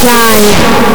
Why?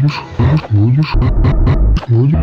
будешь, будешь, будешь.